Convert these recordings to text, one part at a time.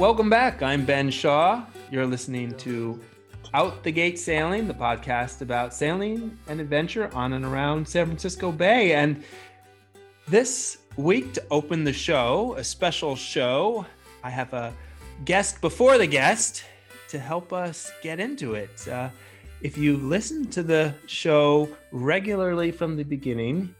Welcome back. I'm Ben Shaw. You're listening to Out the Gate Sailing, the podcast about sailing and adventure on and around San Francisco Bay. And this week, to open the show, a special show, I have a guest before the guest to help us get into it. Uh, if you listen to the show regularly from the beginning,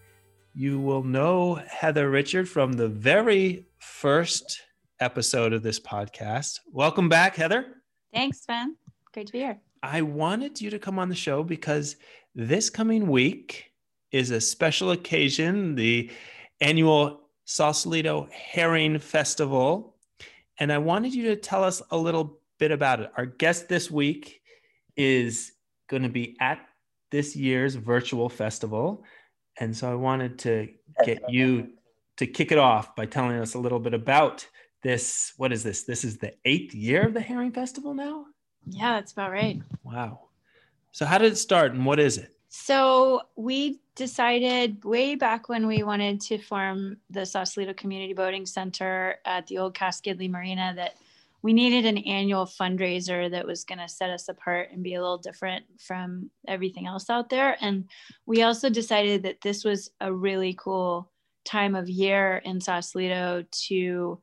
you will know Heather Richard from the very first episode of this podcast. Welcome back, Heather. Thanks, Ben. Great to be here. I wanted you to come on the show because this coming week is a special occasion, the annual Sausalito Herring Festival. And I wanted you to tell us a little bit about it. Our guest this week is going to be at this year's virtual festival. And so I wanted to get you to kick it off by telling us a little bit about this what is this? This is the eighth year of the herring festival now? Yeah that's about right. Wow. So how did it start and what is it? So we decided way back when we wanted to form the sausalito community boating center at the old Cass Gidley marina that we needed an annual fundraiser that was going to set us apart and be a little different from everything else out there. And we also decided that this was a really cool time of year in sausalito to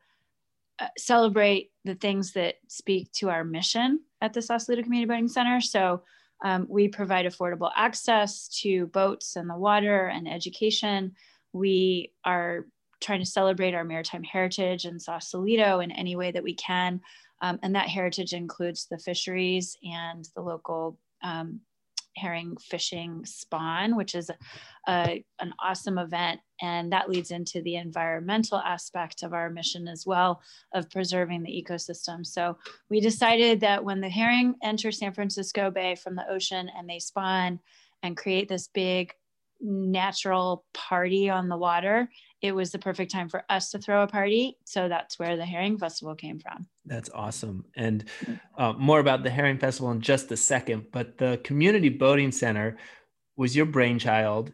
celebrate the things that speak to our mission at the Sausalito Community Boating Center. So um, we provide affordable access to boats and the water and education. We are trying to celebrate our maritime heritage in Sausalito in any way that we can. Um, and that heritage includes the fisheries and the local um, herring fishing spawn, which is a, an awesome event. And that leads into the environmental aspect of our mission as well of preserving the ecosystem. So we decided that when the herring enter San Francisco Bay from the ocean and they spawn and create this big natural party on the water, it was the perfect time for us to throw a party. So that's where the Herring Festival came from. That's awesome. And uh, more about the Herring Festival in just a second. But the Community Boating Center was your brainchild,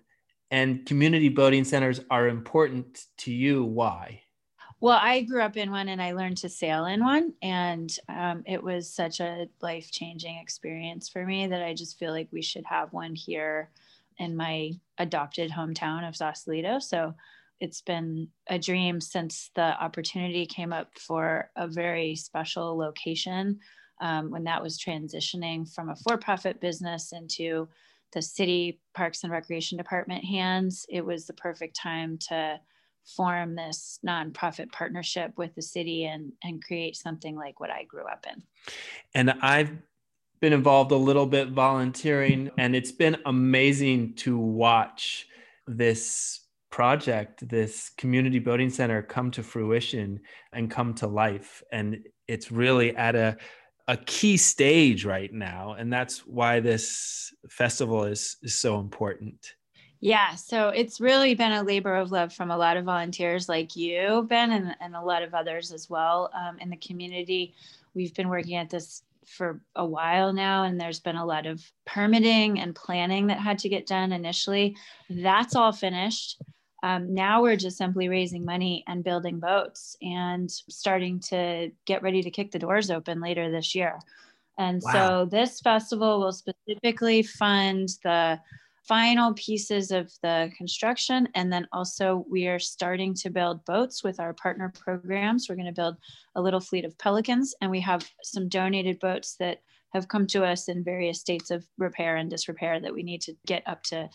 and community boating centers are important to you. Why? Well, I grew up in one and I learned to sail in one. And um, it was such a life changing experience for me that I just feel like we should have one here in my adopted hometown of Sausalito. So it's been a dream since the opportunity came up for a very special location um, when that was transitioning from a for-profit business into the city parks and recreation department hands. It was the perfect time to form this nonprofit partnership with the city and and create something like what i grew up in. And i've been involved a little bit volunteering and it's been amazing to watch this project, this community boating center, come to fruition and come to life. And it's really at a, a key stage right now. And that's why this festival is, is so important. Yeah, so it's really been a labor of love from a lot of volunteers like you, Ben, and, and a lot of others as well um, in the community. We've been working at this for a while now, and there's been a lot of permitting and planning that had to get done initially. That's all finished. Um, now we're just simply raising money and building boats and starting to get ready to kick the doors open later this year. And wow. so this festival will specifically fund the final pieces of the construction. And then also, we are starting to build boats with our partner programs. We're going to build a little fleet of Pelicans, and we have some donated boats that have come to us in various states of repair and disrepair that we need to get up to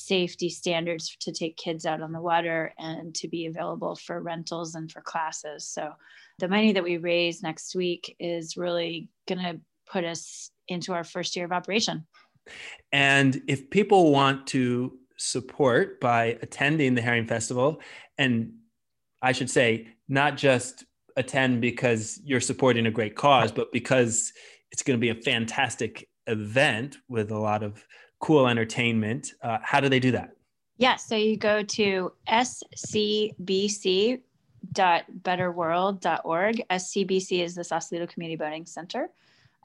safety standards to take kids out on the water and to be available for rentals and for classes. So the money that we raise next week is really going to put us into our first year of operation. And if people want to support by attending the Herring Festival, and I should say, not just attend because you're supporting a great cause, but because it's going to be a fantastic event with a lot of cool entertainment. Uh, how do they do that? Yeah, so you go to scbc.betterworld.org. SCBC is the Sausalito Community Boating Center.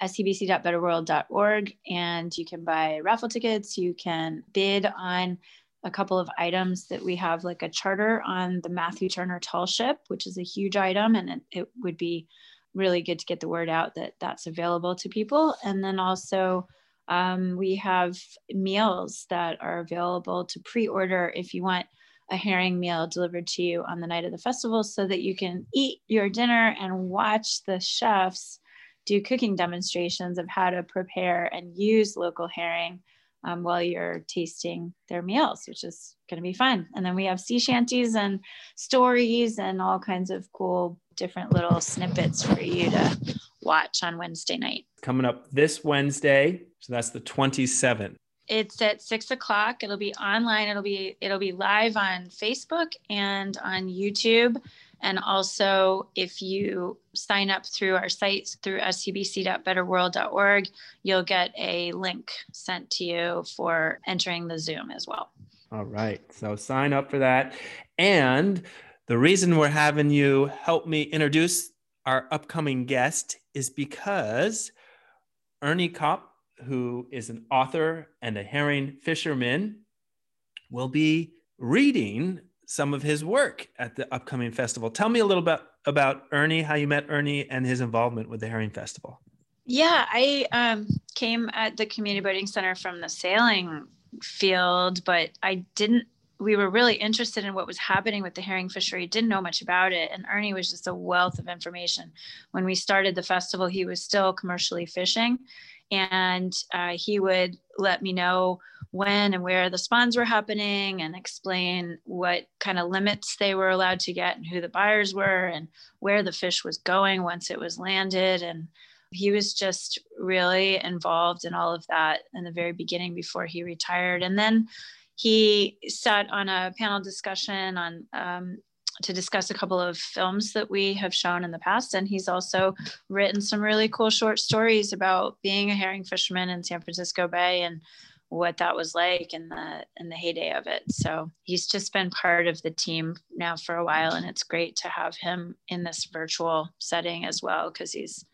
scbc.betterworld.org, and you can buy raffle tickets. You can bid on a couple of items that we have, like a charter on the Matthew Turner Tall Ship, which is a huge item, and it, it would be really good to get the word out that that's available to people. And then also, um, we have meals that are available to pre order if you want a herring meal delivered to you on the night of the festival so that you can eat your dinner and watch the chefs do cooking demonstrations of how to prepare and use local herring um, while you're tasting their meals, which is going to be fun. And then we have sea shanties and stories and all kinds of cool different little snippets for you to watch on Wednesday night. Coming up this Wednesday, so that's the 27th. It's at six o'clock. It'll be online. It'll be it'll be live on Facebook and on YouTube. And also, if you sign up through our site through scbc.betterworld.org, you'll get a link sent to you for entering the Zoom as well. All right. So sign up for that. And the reason we're having you help me introduce our upcoming guest is because Ernie Koepf, who is an author and a herring fisherman, will be reading some of his work at the upcoming festival. Tell me a little bit about Ernie, how you met Ernie, and his involvement with the Herring Festival. Yeah, I um, came at the Community Boating Center from the sailing field, but I didn't. We were really interested in what was happening with the herring fishery. Didn't know much about it, and Ernie was just a wealth of information. When we started the festival, he was still commercially fishing, and uh, he would let me know when and where the spawns were happening and explain what kind of limits they were allowed to get and who the buyers were and where the fish was going once it was landed and he was just really involved in all of that in the very beginning before he retired and then he sat on a panel discussion on um, to discuss a couple of films that we have shown in the past. And he's also written some really cool short stories about being a herring fisherman in San Francisco Bay and what that was like in the in the heyday of it. So he's just been part of the team now for a while, and it's great to have him in this virtual setting as well because he's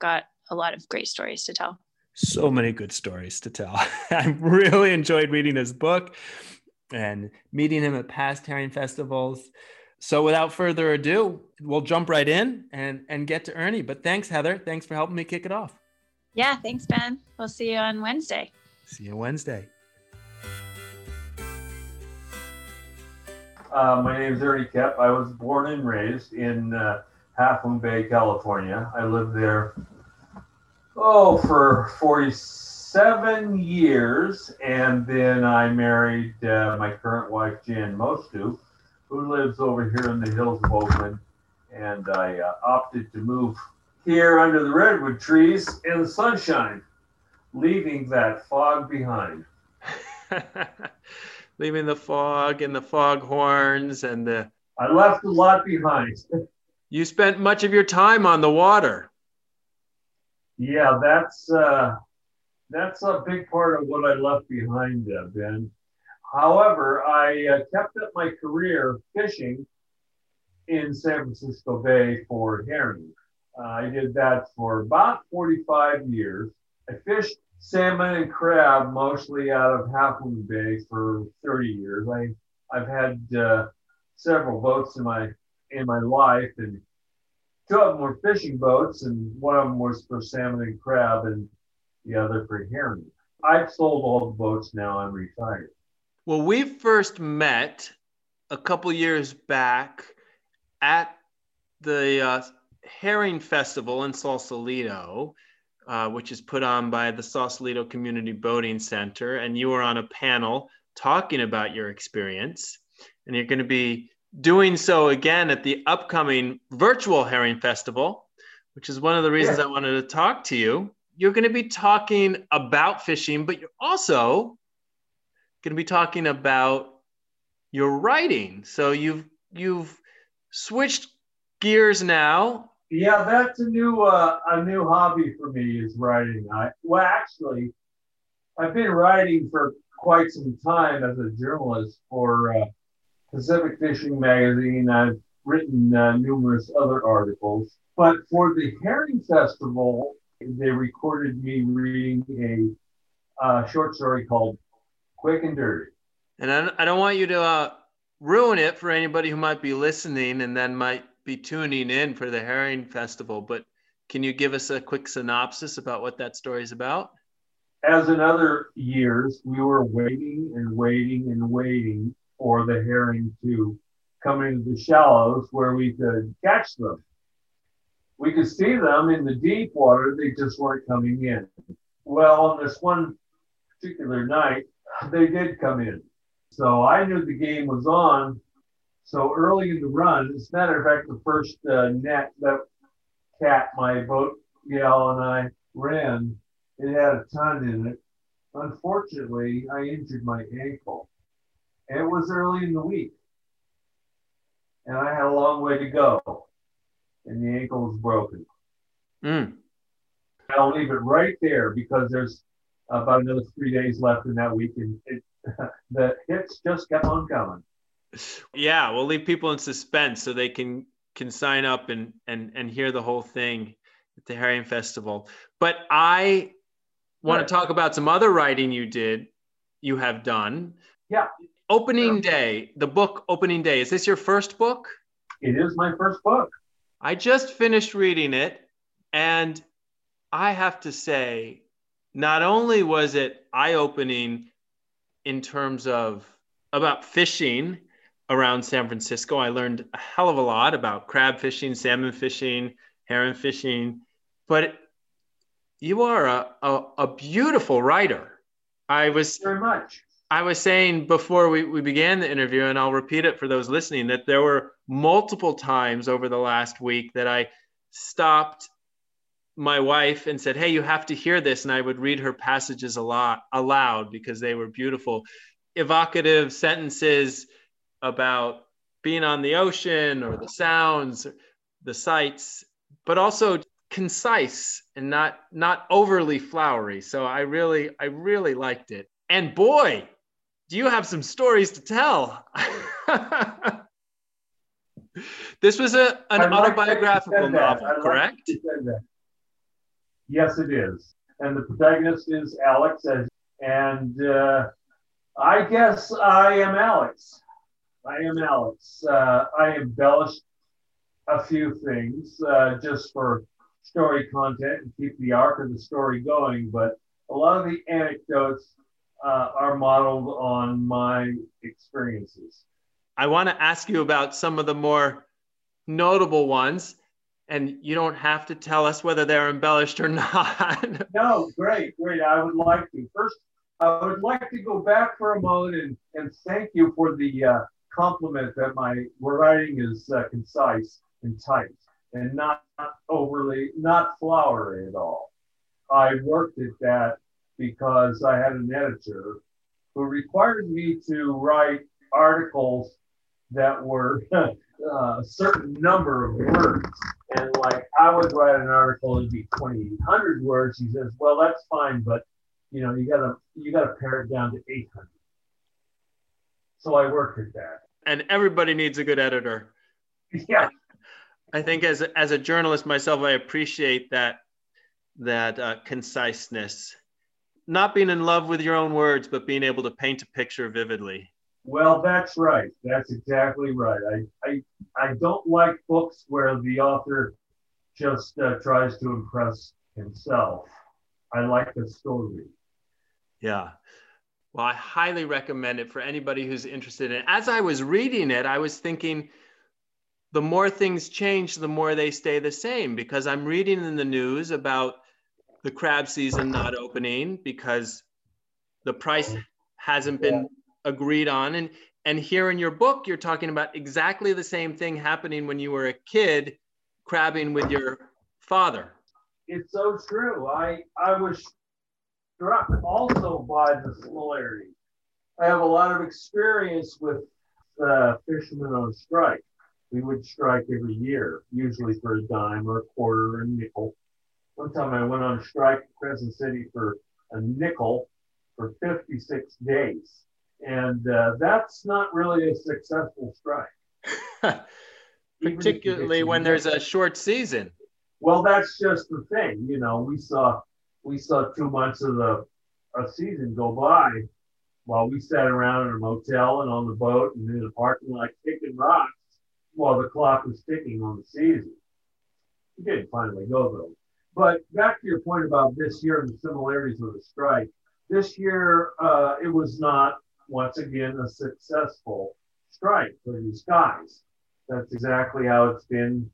got a lot of great stories to tell. So many good stories to tell. I really enjoyed reading his book and meeting him at past herring festivals so without further ado, we'll jump right in and and get to Ernie. But thanks, Heather. Thanks for helping me kick it off. Yeah, thanks, Ben. We'll see you on Wednesday. See you Wednesday. Uh, my name is Ernie Koepf. I was born and raised in uh, Half Moon Bay, California. I lived there, oh, for 47 years. And then I married uh, my current wife, Jan Mostu who lives over here in the hills of Oakland. And I uh, opted to move here under the redwood trees in the sunshine, leaving that fog behind. leaving the fog and the fog horns and the. I left a lot behind. you spent much of your time on the water. Yeah, that's uh, that's a big part of what I left behind, uh, Ben. However, I uh, kept up my career fishing in San Francisco Bay for herring. Uh, I did that for about 45 years. I fished salmon and crab mostly out of Half Moon Bay for 30 years. I, I've had uh, several boats in my in my life, and two of them were fishing boats, and one of them was for salmon and crab, and the other for herring. I've sold all the boats now. I'm retired. Well, we first met a couple years back at the uh, Herring Festival in Sausalito, uh, which is put on by the Sausalito Community Boating Center. And you were on a panel talking about your experience. And you're going to be doing so again at the upcoming virtual Herring Festival, which is one of the reasons yeah. I wanted to talk to you. You're going to be talking about fishing, but you're also going to be talking about your writing. So you've you've switched gears now. Yeah, that's a new uh, a new hobby for me is writing. I well actually I've been writing for quite some time as a journalist for uh, Pacific Fishing Magazine. I've written uh, numerous other articles, but for the Herring Festival, they recorded me reading a uh, short story called quick and dirty. And I, I don't want you to uh, ruin it for anybody who might be listening and then might be tuning in for the Herring Festival. But Can you give us a quick synopsis about what that story is about? As in other years, we were waiting and waiting and waiting for the herring to come into the shallows where we could catch them. We could see them in the deep water, they just weren't coming in. Well, on this one particular night, they did come in. So I knew the game was on. So early in the run, as a matter of fact, the first uh, net that cat, my boat gal, and I ran, it had a ton in it. Unfortunately, I injured my ankle. And it was early in the week. And I had a long way to go. And the ankle was broken. Mm. I'll leave it right there because there's about another three days left in that week. And it, the hits just kept on coming. Yeah, we'll leave people in suspense so they can can sign up and and and hear the whole thing at the Herring Festival. But I want to talk about some other writing you did, you have done. Yeah. Opening yeah. Day, the book Opening Day. Is this your first book? It is my first book. I just finished reading it, and I have to say, not only was it eye opening in terms of about fishing around San Francisco, I learned a hell of a lot about crab fishing, salmon fishing, herring fishing, but you are a, a, a beautiful writer. I was very much. I was saying before we, we began the interview, and I'll repeat it for those listening, that there were multiple times over the last week that I stopped my wife and said, Hey, you have to hear this. And I would read her passages a lot aloud because they were beautiful, evocative sentences about being on the ocean or the sounds, the sights, but also concise and not not overly flowery. So I really I really liked it. And boy, do you have some stories to tell? this was a an autobiographical novel, correct? Yes, it is. And the protagonist is Alex, and uh, I guess I am Alex. I am Alex. Uh, I embellished a few things uh, just for story content and keep the arc of the story going, but a lot of the anecdotes uh, are modeled on my experiences. I want to ask you about some of the more notable ones, and you don't have to tell us whether they're embellished or not. no, great, great. I would like to. First, I would like to go back for a moment and, and thank you for the uh, compliment that my writing is uh, concise and tight and not overly, not flowery at all. I worked at that because I had an editor who required me to write articles that were uh, a certain number of words. And like I would write an article and be 2,800 words. He says, well, that's fine, but you know, you gotta, you gotta pare it down to 800. So I worked at that. And everybody needs a good editor. Yeah. I think as, as a journalist myself, I appreciate that, that uh, conciseness not being in love with your own words, but being able to paint a picture vividly. Well, that's right. That's exactly right. I, I, I don't like books where the author just uh, tries to impress himself. I like the story. Yeah. Well, I highly recommend it for anybody who's interested in it. As I was reading it, I was thinking the more things change, the more they stay the same because I'm reading in the news about the crab season not opening because the price hasn't been agreed on. And and here in your book you're talking about exactly the same thing happening when you were a kid crabbing with your father. It's so true. I i was struck also by the similarity. I have a lot of experience with uh, fishermen on strike. We would strike every year usually for a dime or a quarter or a nickel one time I went on strike in Crescent City for a nickel for 56 days. And uh, that's not really a successful strike. Particularly when there's a short season. Well, that's just the thing. You know, we saw we saw two months of the a season go by while we sat around in a motel and on the boat and in the parking lot kicking rocks while the clock was ticking on the season We didn't finally go though. But back to your point about this year and the similarities of the strike. This year, uh, it was not once again a successful strike for these guys. That's exactly how it's been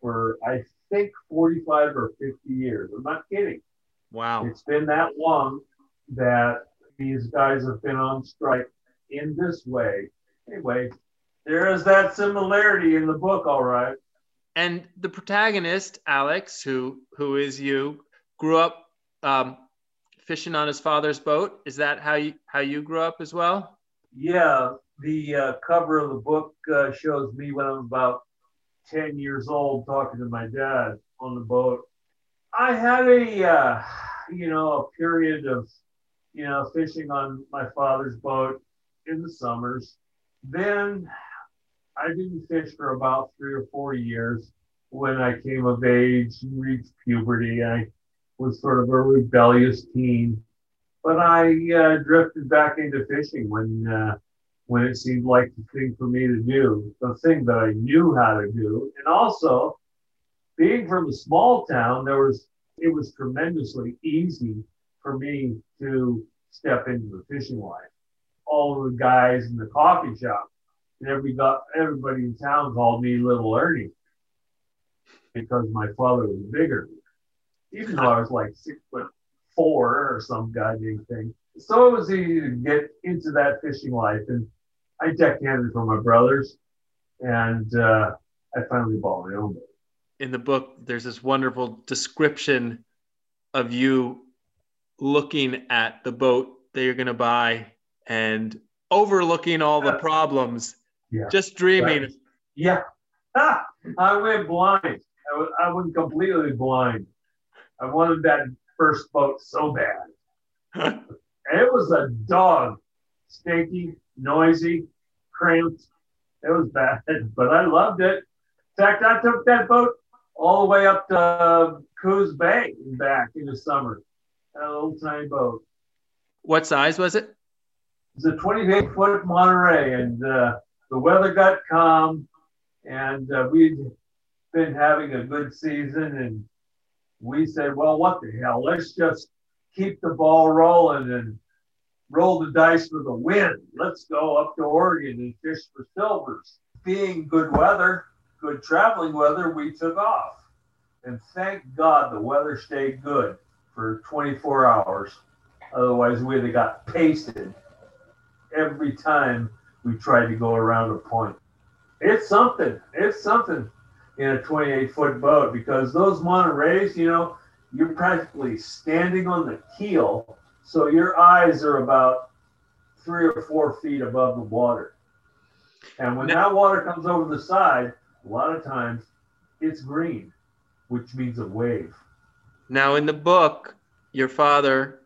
for I think 45 or 50 years. I'm not kidding. Wow. It's been that long that these guys have been on strike in this way. Anyway, there is that similarity in the book, all right. And the protagonist, Alex, who who is you, grew up um, fishing on his father's boat. Is that how you how you grew up as well? Yeah, the uh, cover of the book uh, shows me when I'm about 10 years old talking to my dad on the boat. I had a, uh, you know, a period of, you know, fishing on my father's boat in the summers. Then I didn't fish for about three or four years when I came of age and reached puberty. I was sort of a rebellious teen, but I uh, drifted back into fishing when uh, when it seemed like the thing for me to do, the thing that I knew how to do. And also, being from a small town, there was it was tremendously easy for me to step into the fishing life. All of the guys in the coffee shop, and every got everybody in town called me Little Ernie because my father was bigger, even though I was like six foot four or some goddamn thing. So it was easy to get into that fishing life, and I deckhanded for my brothers, and uh, I finally bought my own boat. In the book, there's this wonderful description of you looking at the boat that you're going to buy and overlooking all the problems, Yeah. just dreaming. Right. Yeah. Ah, I went blind. I, w- I went completely blind. I wanted that first boat so bad. And it was a dog, stinky, noisy, cramped. It was bad, but I loved it. In fact, I took that boat all the way up to Coos Bay and back in the summer. That little tiny boat. what size was it? It's a 28 foot Monterey, and uh, the weather got calm, and uh, we'd been having a good season, and we said, "Well, what the hell? Let's just keep the ball rolling and roll the dice for the win. Let's go up to Oregon and fish for silvers." Being good weather, good traveling weather, we took off, and thank God the weather stayed good for 24 hours. Otherwise, we'd have got pasted every time we tried to go around a point. It's something. It's something in a 28 foot boat because those Monterey's, you know, you're practically standing on the keel, so your eyes are about three or four feet above the water. And when Now- that water comes over the side, a lot of times it's green, which means a wave. Now, in the book, your father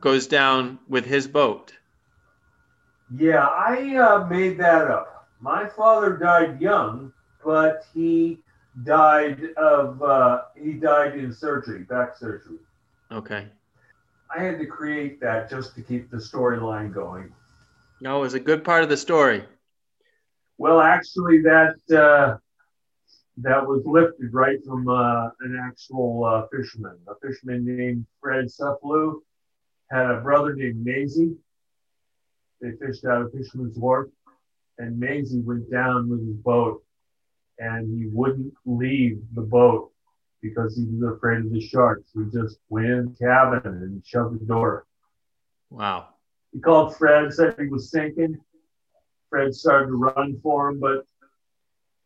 goes down with his boat. Yeah, I uh, made that up. My father died young, but he died of uh, he died in surgery, back surgery. Okay. I had to create that just to keep the storyline going. No, it was a good part of the story. Well, actually, that uh, that was lifted right from uh, an actual uh, fisherman. A fisherman named Fred Cephalou had a brother named Maisie. They fished out of Fisherman's Wharf, and Maisie went down with his boat, and he wouldn't leave the boat because he was afraid of the sharks. He just went in the cabin and shut the door. Wow. He called Fred, said he was sinking. Fred started to run for him, but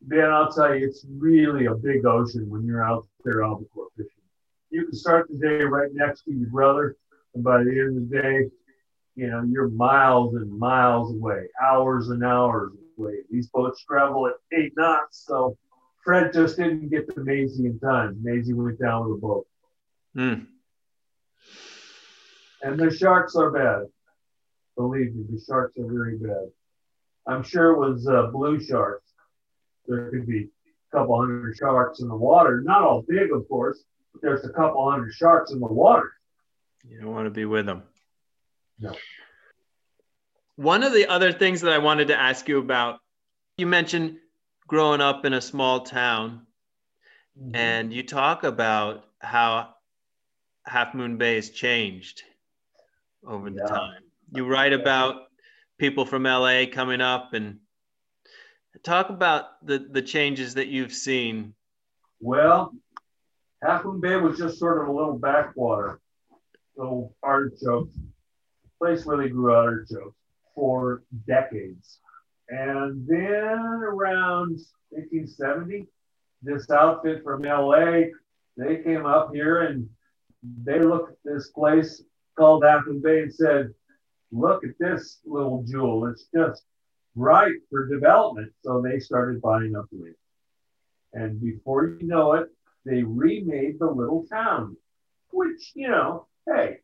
Ben, I'll tell you, it's really a big ocean when you're out there albacore fishing. You can start the day right next to your brother, and by the end of the day, you know, you're miles and miles away, hours and hours away. These boats travel at eight knots, so Fred just didn't get to Maisie in time. Maisie went down with the boat. Hmm. And the sharks are bad. Believe me, the sharks are very bad. I'm sure it was uh, blue sharks. There could be a couple hundred sharks in the water. Not all big, of course, but there's a couple hundred sharks in the water. You don't want to be with them. No. One of the other things that I wanted to ask you about, you mentioned growing up in a small town. Mm-hmm. And you talk about how Half Moon Bay has changed over yeah. the time. You write about people from LA coming up and talk about the, the changes that you've seen. Well, Half Moon Bay was just sort of a little backwater. So artichokes, place where they grew out artichokes for decades. And then around 1870, this outfit from LA, they came up here and they looked at this place called Moon Bay and said, look at this little jewel. It's just right for development. So they started buying up land. And before you know it, they remade the little town, which, you know, hey,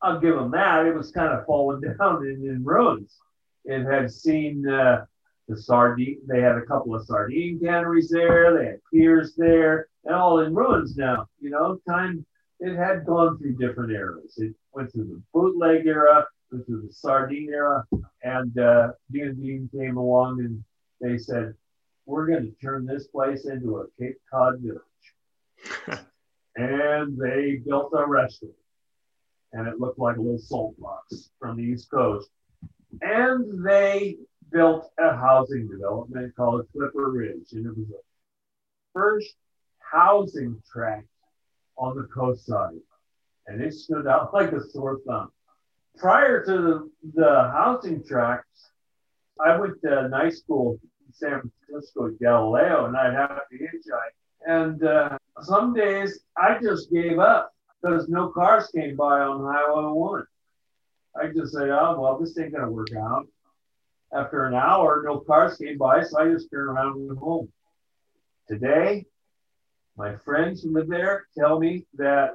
I'll give them that. It was kind of falling down in, in ruins. It had seen uh, the sardine, they had a couple of sardine canneries there, they had piers there, and all in ruins now. You know, time, it had gone through different eras. It went through the bootleg era, went through the sardine era, and uh, Dean and Dean came along and they said, we're going to turn this place into a Cape Cod village. and they built a restaurant and it looked like a little salt box from the East Coast. And they built a housing development called Clipper Ridge, and it was the first housing tract on the coast side, and it stood out like a sore thumb. Prior to the, the housing tracts, I went to night school in San Francisco Galileo, and I'd have to hitchhike. And uh, some days I just gave up because no cars came by on Highway 1. I just say, oh, well, this ain't going to work out. After an hour, no cars came by, so I just turned around and went home. Today, my friends who live there tell me that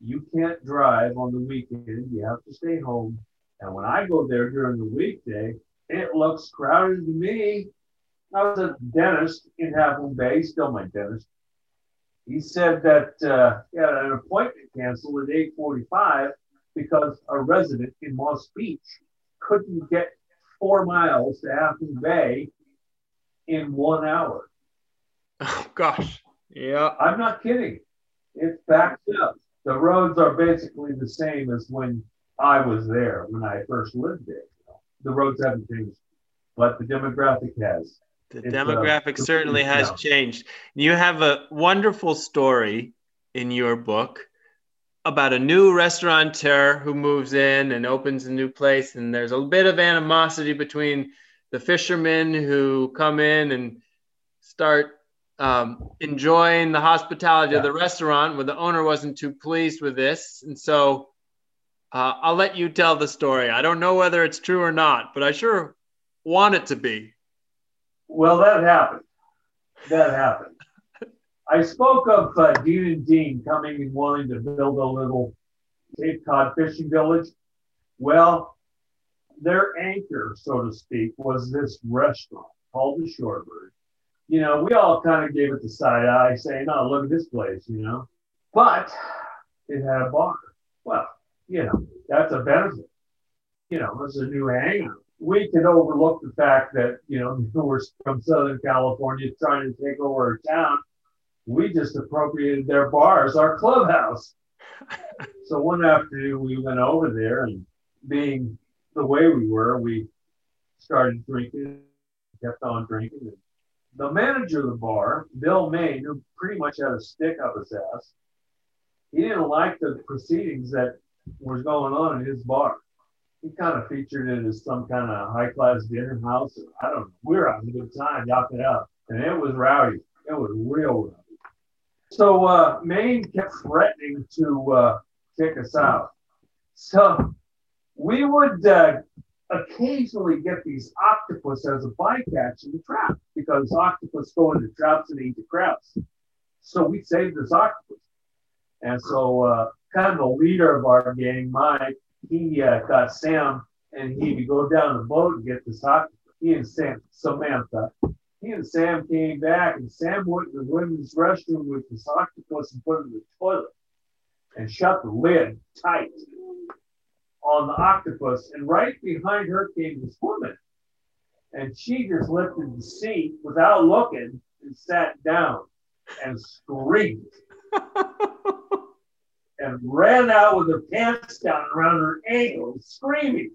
you can't drive on the weekend. You have to stay home. And when I go there during the weekday, it looks crowded to me. I was a dentist in Half Bay, still my dentist he said that uh, he had an appointment canceled at 8:45 because a resident in Moss Beach couldn't get four miles to Moon Bay in one hour. Oh gosh, yeah. I'm not kidding. It's backed up. The roads are basically the same as when I was there when I first lived there. The roads haven't changed, but the demographic has. The it's uh, demographic certainly has changed. You have a wonderful story in your book about a new restaurateur who moves in and opens a new place, and there's a bit of animosity between the fishermen who come in and start um, enjoying the hospitality yeah. of the restaurant, where the owner wasn't too pleased with this, and so uh, I'll let you tell the story. I don't know whether it's true or not, but I sure want it to be. Well, that happened. That happened. I spoke of uh, Dean and Dean coming and wanting to build a little Cape Cod fishing village. Well, their anchor, so to speak, was this restaurant called the Shorebird. You know, we all kind of gave it the side eye, saying, "Oh, look at this place," you know. But it had a bar. Well, you know, that's a benefit. You know, it's a new hangar we could overlook the fact that, you know, we're from Southern California trying to take over a town. We just appropriated their bar as our clubhouse. so one afternoon we went over there and being the way we were, we started drinking, kept on drinking. And the manager of the bar, Bill Main, who pretty much had a stick up his ass, he didn't like the proceedings that was going on in his bar he kind of featured it as some kind of high class dinner house. I don't know. We were having a good time, yapping up, and it was rowdy. It was real rowdy. So uh, Main kept threatening to uh, kick us out. So we would uh, occasionally get these octopus as a bycatch in the trap because octopus go into traps and eat the crabs. So we saved this octopus. And so, uh, kind of the leader of our gang, Mike, he uh, got Sam and he would go down the boat and get this hot. He and Sam, Samantha, he and Sam came back and Sam went to the women's restroom with this octopus and put it in the toilet and shut the lid tight on the octopus. And right behind her came this woman. And she just lifted the seat without looking and sat down. and screamed and ran out with her pants down around her ankles, screaming.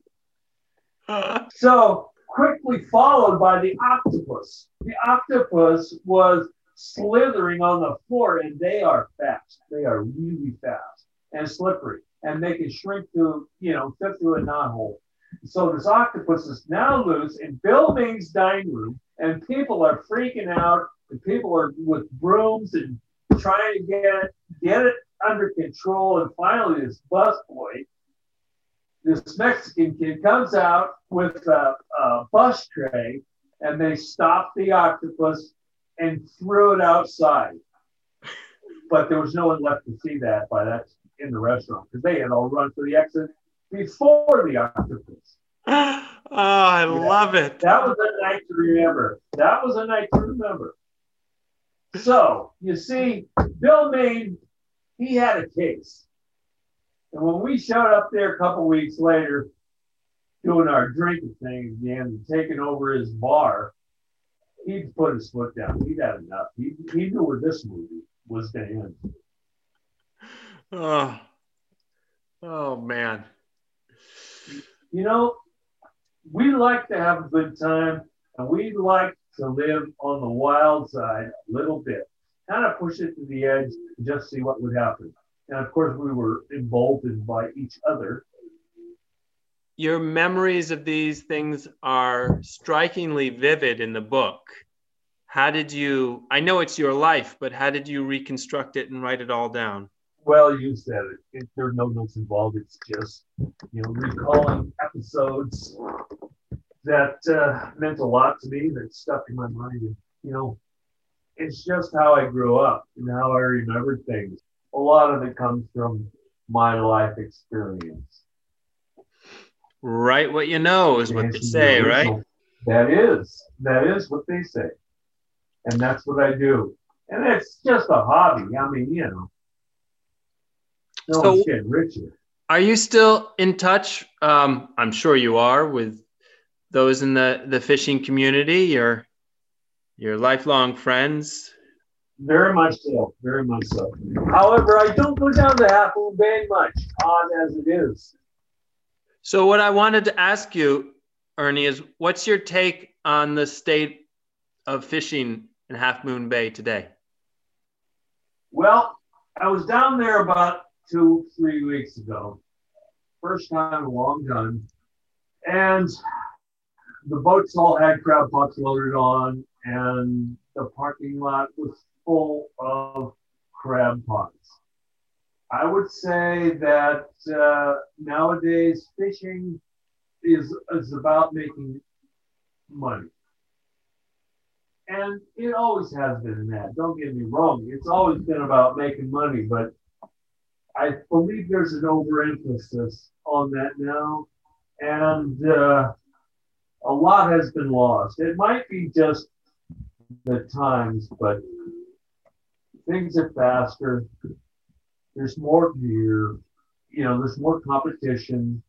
So quickly followed by the octopus. The octopus was slithering on the floor, and they are fast. They are really fast and slippery, and they can shrink to, you know, fit through a knothole. So this octopus is now loose in Bill Ming's dining room, and people are freaking out. And people are with brooms and trying to get get it under control. And finally, this bus boy, this Mexican kid, comes out with a, a bus tray, and they stop the octopus and threw it outside. But there was no one left to see that by that in the restaurant because they had all run for the exit before the octopus. oh, I yeah. love it. That was a night to remember. That was a night to remember. So you see, Bill Ming, he had a case. And when we showed up there a couple weeks later, doing our drinking thing again, taking over his bar, he'd put his foot down. He'd had enough. He, he knew where this movie was going to end. Oh, oh man. You know, we like to have a good time and we like to live on the wild side a little bit, kind of push it to the edge and just see what would happen. And of course, we were emboldened by each other. Your memories of these things are strikingly vivid in the book. How did you, I know it's your life, but how did you reconstruct it and write it all down? Well, you said it. it there are no notes involved. It's just, you know, recalling episodes that uh, meant a lot to me that stuck in my mind. And, you know, it's just how I grew up and how I remember things. A lot of it comes from my life experience. Write what you know is what they say, right? That is. That is what they say. And that's what I do. And it's just a hobby. I mean, you know, no so, one's getting richer. Are you still in touch? Um, I'm sure you are with those in the, the fishing community, your your lifelong friends? Very much so, very much so. However, I don't go down to Half Moon Bay much, odd as it is. So, what I wanted to ask you, Ernie, is what's your take on the state of fishing in Half Moon Bay today? Well, I was down there about two, three weeks ago. First time in a long time. And the boats all had crab pots loaded on, and the parking lot was full of crab pots. I would say that uh, nowadays fishing is, is about making money. And it always has been that. Don't get me wrong. It's always been about making money, but I believe there's an overemphasis on that now. And uh, a lot has been lost. It might be just the times, but things are faster. There's more gear. You know, there's more competition.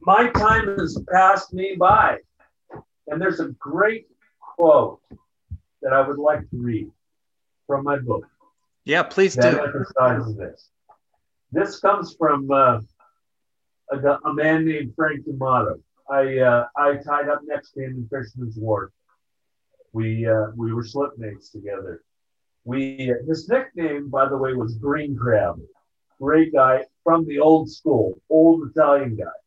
My time has passed me by. And there's a great quote that I would like to read from my book. Yeah, please do. Emphasizes this. This comes from uh, a, a man named Frank D'Amato. I uh, I tied up next to him in Fisherman's Wharf. We uh, we were slipmates together. We uh, his nickname, by the way, was Green Crab. Great guy from the old school, old Italian guy.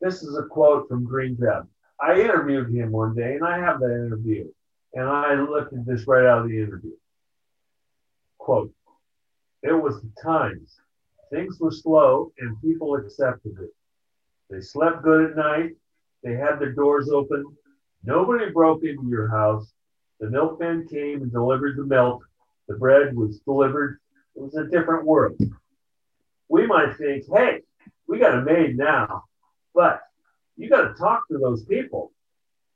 This is a quote from Green Crab. I interviewed him one day, and I have that interview, and I looked at this right out of the interview. Quote: It was the times. Things were slow, and people accepted it. They slept good at night. They had their doors open. Nobody broke into your house. The milkman came and delivered the milk. The bread was delivered. It was a different world. We might think, hey, we got a maid now, but you got to talk to those people.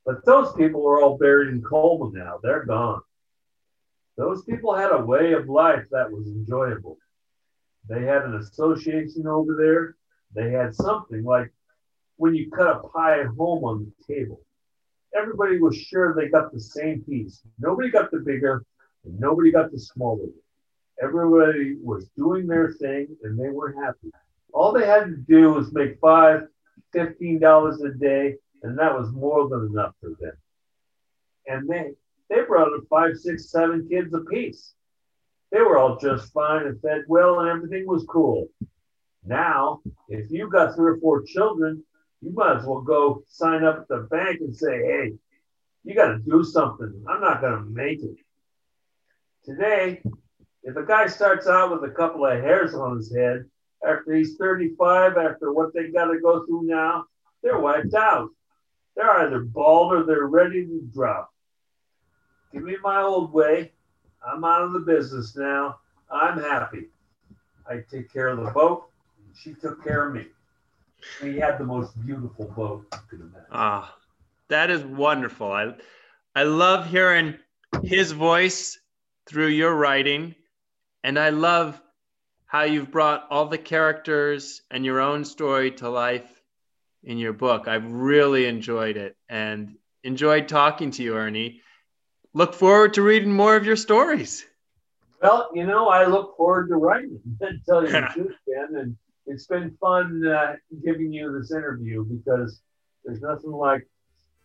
But those people are all buried in Colma now. They're gone. Those people had a way of life that was enjoyable. They had an association over there. They had something like when you cut a pie at home on the table. Everybody was sure they got the same piece. Nobody got the bigger, and nobody got the smaller. Everybody was doing their thing and they were happy. All they had to do was make five, fifteen dollars a day, and that was more than enough for them. And they they brought up five, six, seven kids apiece. They were all just fine and fed well, and everything was cool. Now, if you got three or four children, you might as well go sign up at the bank and say, hey, you got to do something. I'm not going to make it. Today, if a guy starts out with a couple of hairs on his head, after he's 35, after what they got to go through now, they're wiped out. They're either bald or they're ready to drop. Give me my old way. I'm out of the business now. I'm happy. I take care of the boat. She took care of me. We had the most beautiful boat you could imagine. Ah, that is wonderful. I I love hearing his voice through your writing, and I love how you've brought all the characters and your own story to life in your book. I've really enjoyed it and enjoyed talking to you, Ernie. Look forward to reading more of your stories. Well, you know, I look forward to writing. tell you the truth, Ben, and it's been fun uh, giving you this interview because there's nothing like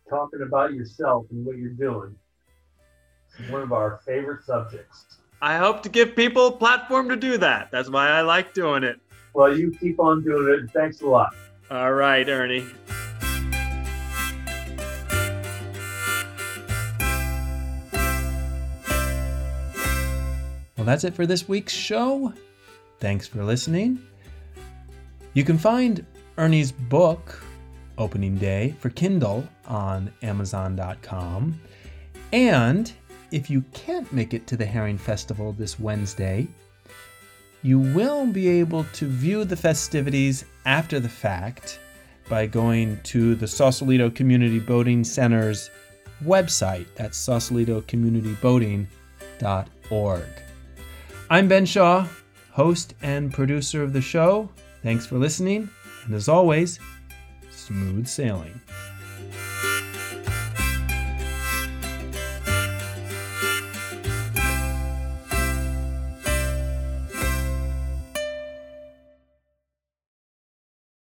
talking about yourself and what you're doing. It's one of our favorite subjects. I hope to give people a platform to do that. That's why I like doing it. Well, you keep on doing it. Thanks a lot. All right, Ernie. Well, that's it for this week's show. Thanks for listening. You can find Ernie's book, Opening Day, for Kindle on Amazon.com. And if you can't make it to the Herring Festival this Wednesday, you will be able to view the festivities after the fact by going to the Sausalito Community Boating Center's website at sausalitocommunityboating.org. I'm Ben Shaw, host and producer of the show. Thanks for listening, and as always, smooth sailing.